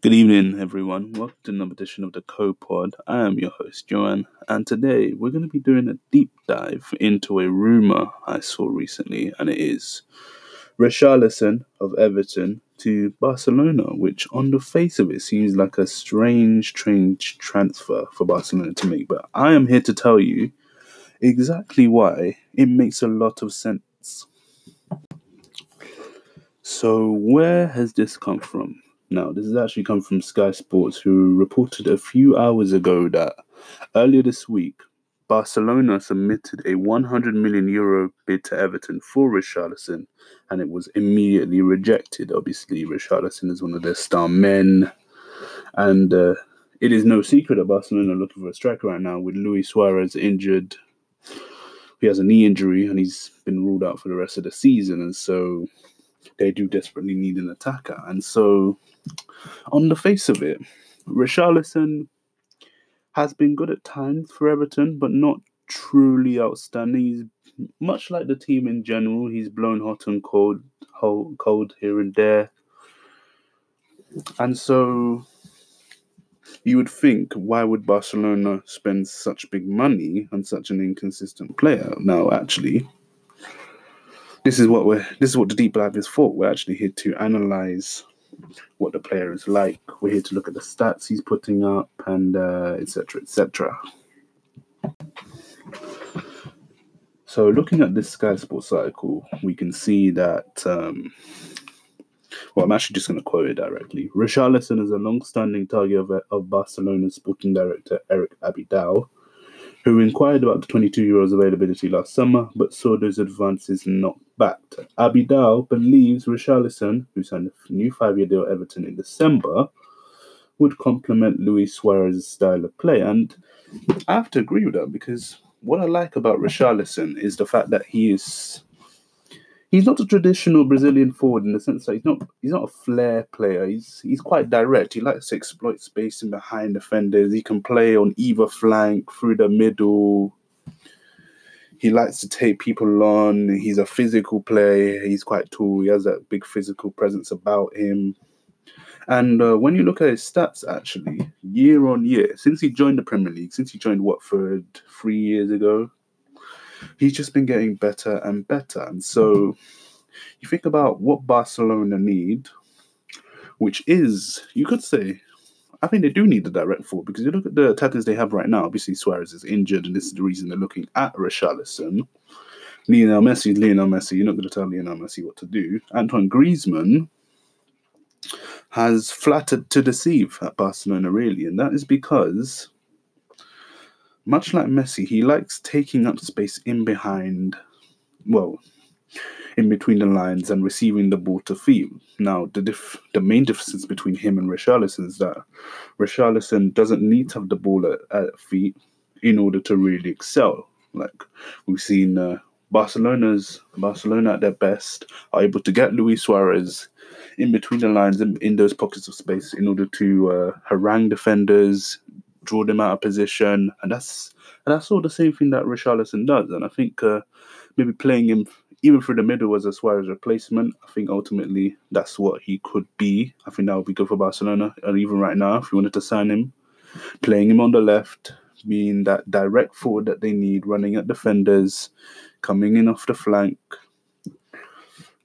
Good evening, everyone. Welcome to another edition of the CoPod. I am your host, Yoan, and today we're going to be doing a deep dive into a rumor I saw recently, and it is Richarlison of Everton to Barcelona, which on the face of it seems like a strange, strange transfer for Barcelona to make. But I am here to tell you exactly why it makes a lot of sense. So, where has this come from? Now, this has actually come from Sky Sports, who reported a few hours ago that earlier this week, Barcelona submitted a 100 million euro bid to Everton for Richarlison, and it was immediately rejected. Obviously, Richarlison is one of their star men, and uh, it is no secret that Barcelona are looking for a striker right now with Luis Suarez injured. He has a knee injury and he's been ruled out for the rest of the season, and so they do desperately need an attacker. And so, on the face of it, Richarlison has been good at times for Everton, but not truly outstanding. He's much like the team in general. He's blown hot and cold, cold here and there. And so you would think, why would Barcelona spend such big money on such an inconsistent player? Now, actually, this is what we're this is what the deep dive is for. We're actually here to analyze what the player is like. We're here to look at the stats he's putting up and etc. Uh, etc. Et so, looking at this Sky Sports article, we can see that. Um, well, I'm actually just going to quote it directly. Richarlison is a long-standing target of, of Barcelona's sporting director Eric Abidal, who inquired about the 22 year old's availability last summer but saw those advances not backed. Abidal believes Richarlison, who signed a new five year deal at Everton in December, would complement Luis Suarez's style of play. And I have to agree with that because what I like about Richarlison is the fact that he is he's not a traditional Brazilian forward in the sense that he's not he's not a flair player. He's he's quite direct. He likes to exploit space in behind defenders. He can play on either flank, through the middle. He likes to take people on. He's a physical player. He's quite tall. He has that big physical presence about him. And uh, when you look at his stats, actually, year on year, since he joined the Premier League, since he joined Watford three years ago, he's just been getting better and better. And so you think about what Barcelona need, which is, you could say, I think they do need a direct forward because you look at the attackers they have right now. Obviously, Suarez is injured, and this is the reason they're looking at Richarlison. Lionel Messi, Lionel Messi. You're not going to tell Lionel Messi what to do. Antoine Griezmann has flattered to deceive at Barcelona, really, and that is because much like Messi, he likes taking up space in behind, well, in between the lines and receiving the ball to feet. Now, the diff- the main difference between him and Richarlison is that Richarlison doesn't need to have the ball at, at feet in order to really excel. Like we've seen uh, Barcelona's Barcelona at their best are able to get Luis Suarez in between the lines in, in those pockets of space in order to uh, harangue defenders, draw them out of position, and that's and that's all the same thing that Richarlison does. And I think uh, maybe playing him even through the middle as a Suarez replacement, I think ultimately that's what he could be. I think that would be good for Barcelona. And even right now, if you wanted to sign him, playing him on the left, being that direct forward that they need, running at defenders, coming in off the flank,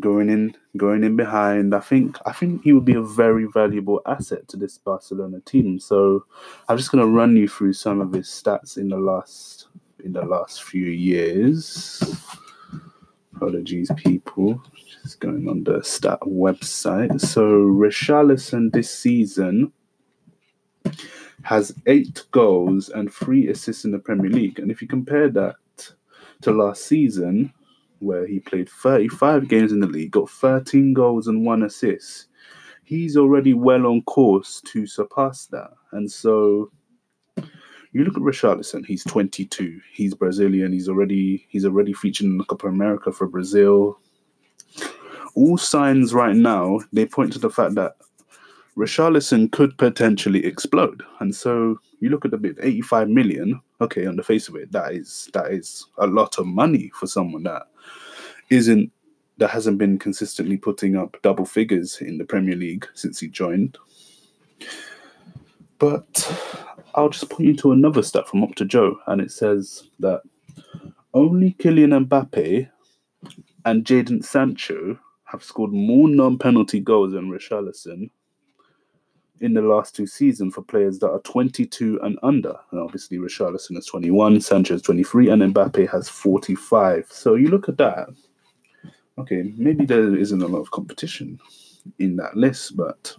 going in going in behind. I think I think he would be a very valuable asset to this Barcelona team. So I'm just gonna run you through some of his stats in the last in the last few years. Apologies, people. Just going on the stat website. So Richarlison this season has eight goals and three assists in the Premier League. And if you compare that to last season, where he played 35 games in the league, got 13 goals and one assist. He's already well on course to surpass that. And so you look at Richarlison, he's 22. He's Brazilian. He's already he's already featured in the Copa America for Brazil. All signs right now, they point to the fact that Richarlison could potentially explode. And so you look at the bid, 85 million, okay, on the face of it, that is that is a lot of money for someone that isn't that hasn't been consistently putting up double figures in the Premier League since he joined. But I'll just point you to another stat from Opta Joe, and it says that only Kylian Mbappe and Jadon Sancho have scored more non-penalty goals than Richarlison in the last two seasons for players that are 22 and under. And obviously, Richarlison is 21, Sancho is 23, and Mbappe has 45. So you look at that. Okay, maybe there isn't a lot of competition in that list, but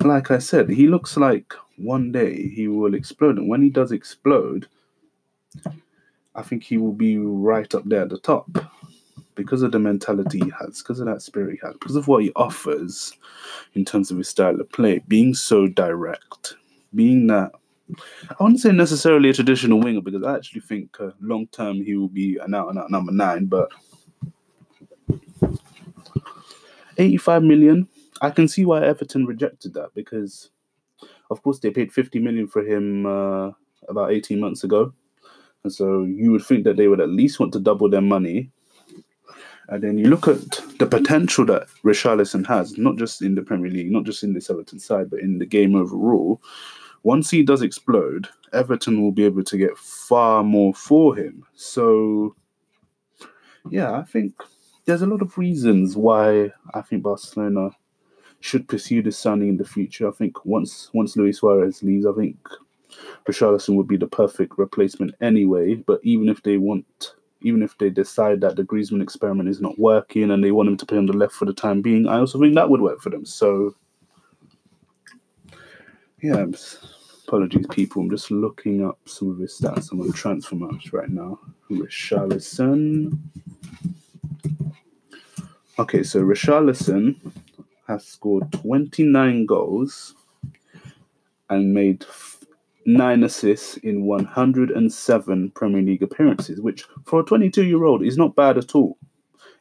like I said, he looks like one day he will explode. And when he does explode, I think he will be right up there at the top because of the mentality he has, because of that spirit he has, because of what he offers in terms of his style of play, being so direct, being that. I wouldn't say necessarily a traditional winger because I actually think uh, long term he will be an out and out number nine, but 85 million, I can see why Everton rejected that because, of course, they paid 50 million for him uh, about 18 months ago. And so you would think that they would at least want to double their money and then you look at the potential that Richarlison has, not just in the Premier League, not just in the Everton side, but in the game overall. Once he does explode, Everton will be able to get far more for him. So, yeah, I think there's a lot of reasons why I think Barcelona should pursue this signing in the future. I think once once Luis Suarez leaves, I think Richarlison would be the perfect replacement anyway. But even if they want even if they decide that the Griezmann experiment is not working and they want him to play on the left for the time being, I also think that would work for them. So, yeah, apologies, people. I'm just looking up some of his stats. I'm on Transfermarkt right now. Richarlison. Okay, so Richarlison has scored 29 goals and made nine assists in 107 Premier League appearances, which for a 22 year old is not bad at all.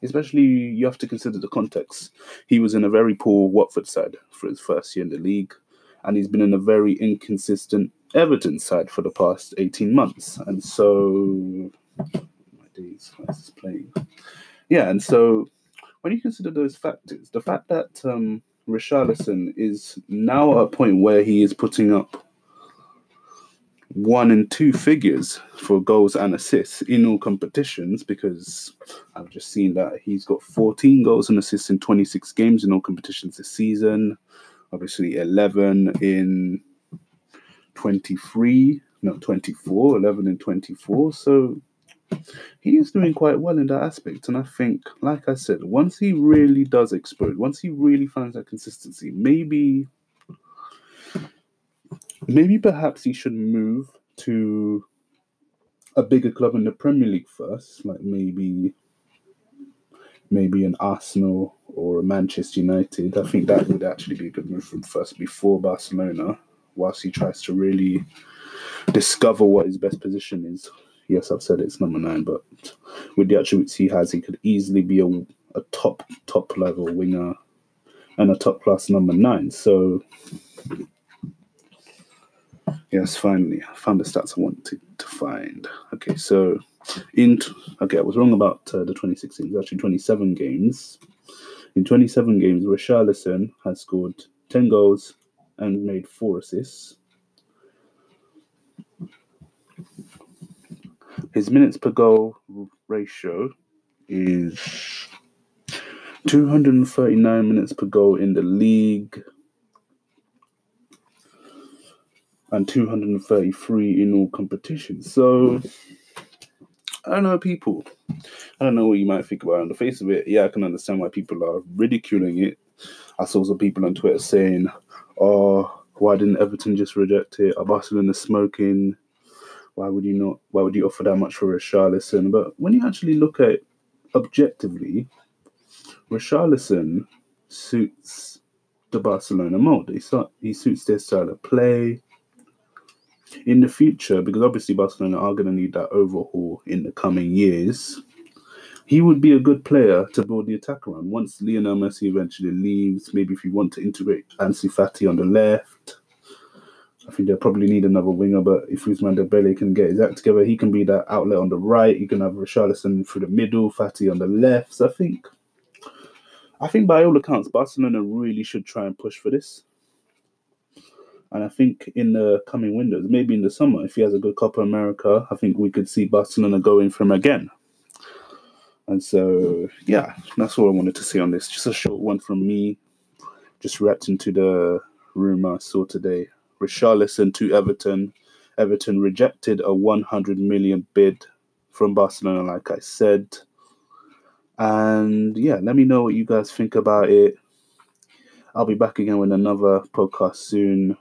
Especially, you have to consider the context. He was in a very poor Watford side for his first year in the league, and he's been in a very inconsistent Everton side for the past 18 months. And so, my days, why is playing? Yeah, and so when you consider those factors, the fact that um, Richarlison is now at a point where he is putting up one and two figures for goals and assists in all competitions because I've just seen that he's got 14 goals and assists in 26 games in all competitions this season. Obviously, 11 in 23, no, 24, 11 in 24. So he is doing quite well in that aspect. And I think, like I said, once he really does explode, once he really finds that consistency, maybe maybe perhaps he should move to a bigger club in the Premier League first, like maybe maybe an Arsenal or a Manchester United. I think that would actually be a good move from first before Barcelona, whilst he tries to really discover what his best position is. Yes, I've said it's number nine, but with the attributes he has, he could easily be a, a top top level winger and a top class number nine. So Yes, finally, I found the stats I wanted to find. Okay, so in okay, I was wrong about uh, the 2016. It's actually 27 games. In 27 games, Richarlison has scored 10 goals and made four assists. His minutes per goal ratio is 239 minutes per goal in the league, and 233 in all competitions. So I don't know, people. I don't know what you might think about it. On the face of it, yeah, I can understand why people are ridiculing it. I saw some people on Twitter saying, "Oh, why didn't Everton just reject it? Are Barcelona smoking? Why would you not? Why would you offer that much for Richarlison?" But when you actually look at it objectively, Richarlison suits the Barcelona mold. He, he suits their style of play in the future, because obviously Barcelona are going to need that overhaul in the coming years, he would be a good player to build the attack around. Once Lionel Messi eventually leaves, maybe if you want to integrate Ansu Fati on the left, I think they'll probably need another winger. But if Ousmane Dembele can get his act together, he can be that outlet on the right. You can have Richarlison through the middle, Fati on the left. So I think, I think by all accounts, Barcelona really should try and push for this. And I think in the coming windows, maybe in the summer, if he has a good Copa America, I think we could see Barcelona going for him again. And so, yeah, that's all I wanted to say on this. Just a short one from me. Just reacting to the rumor I saw today. Richarlison to Everton. Everton rejected a 100 million bid from Barcelona, like I said. And yeah, let me know what you guys think about it. I'll be back again with another podcast soon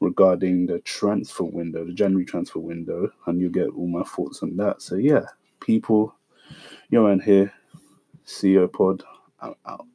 regarding the transfer window, the January transfer window, and you'll get all my thoughts on that. So yeah, people, you're in here. CEO Pod, out. out.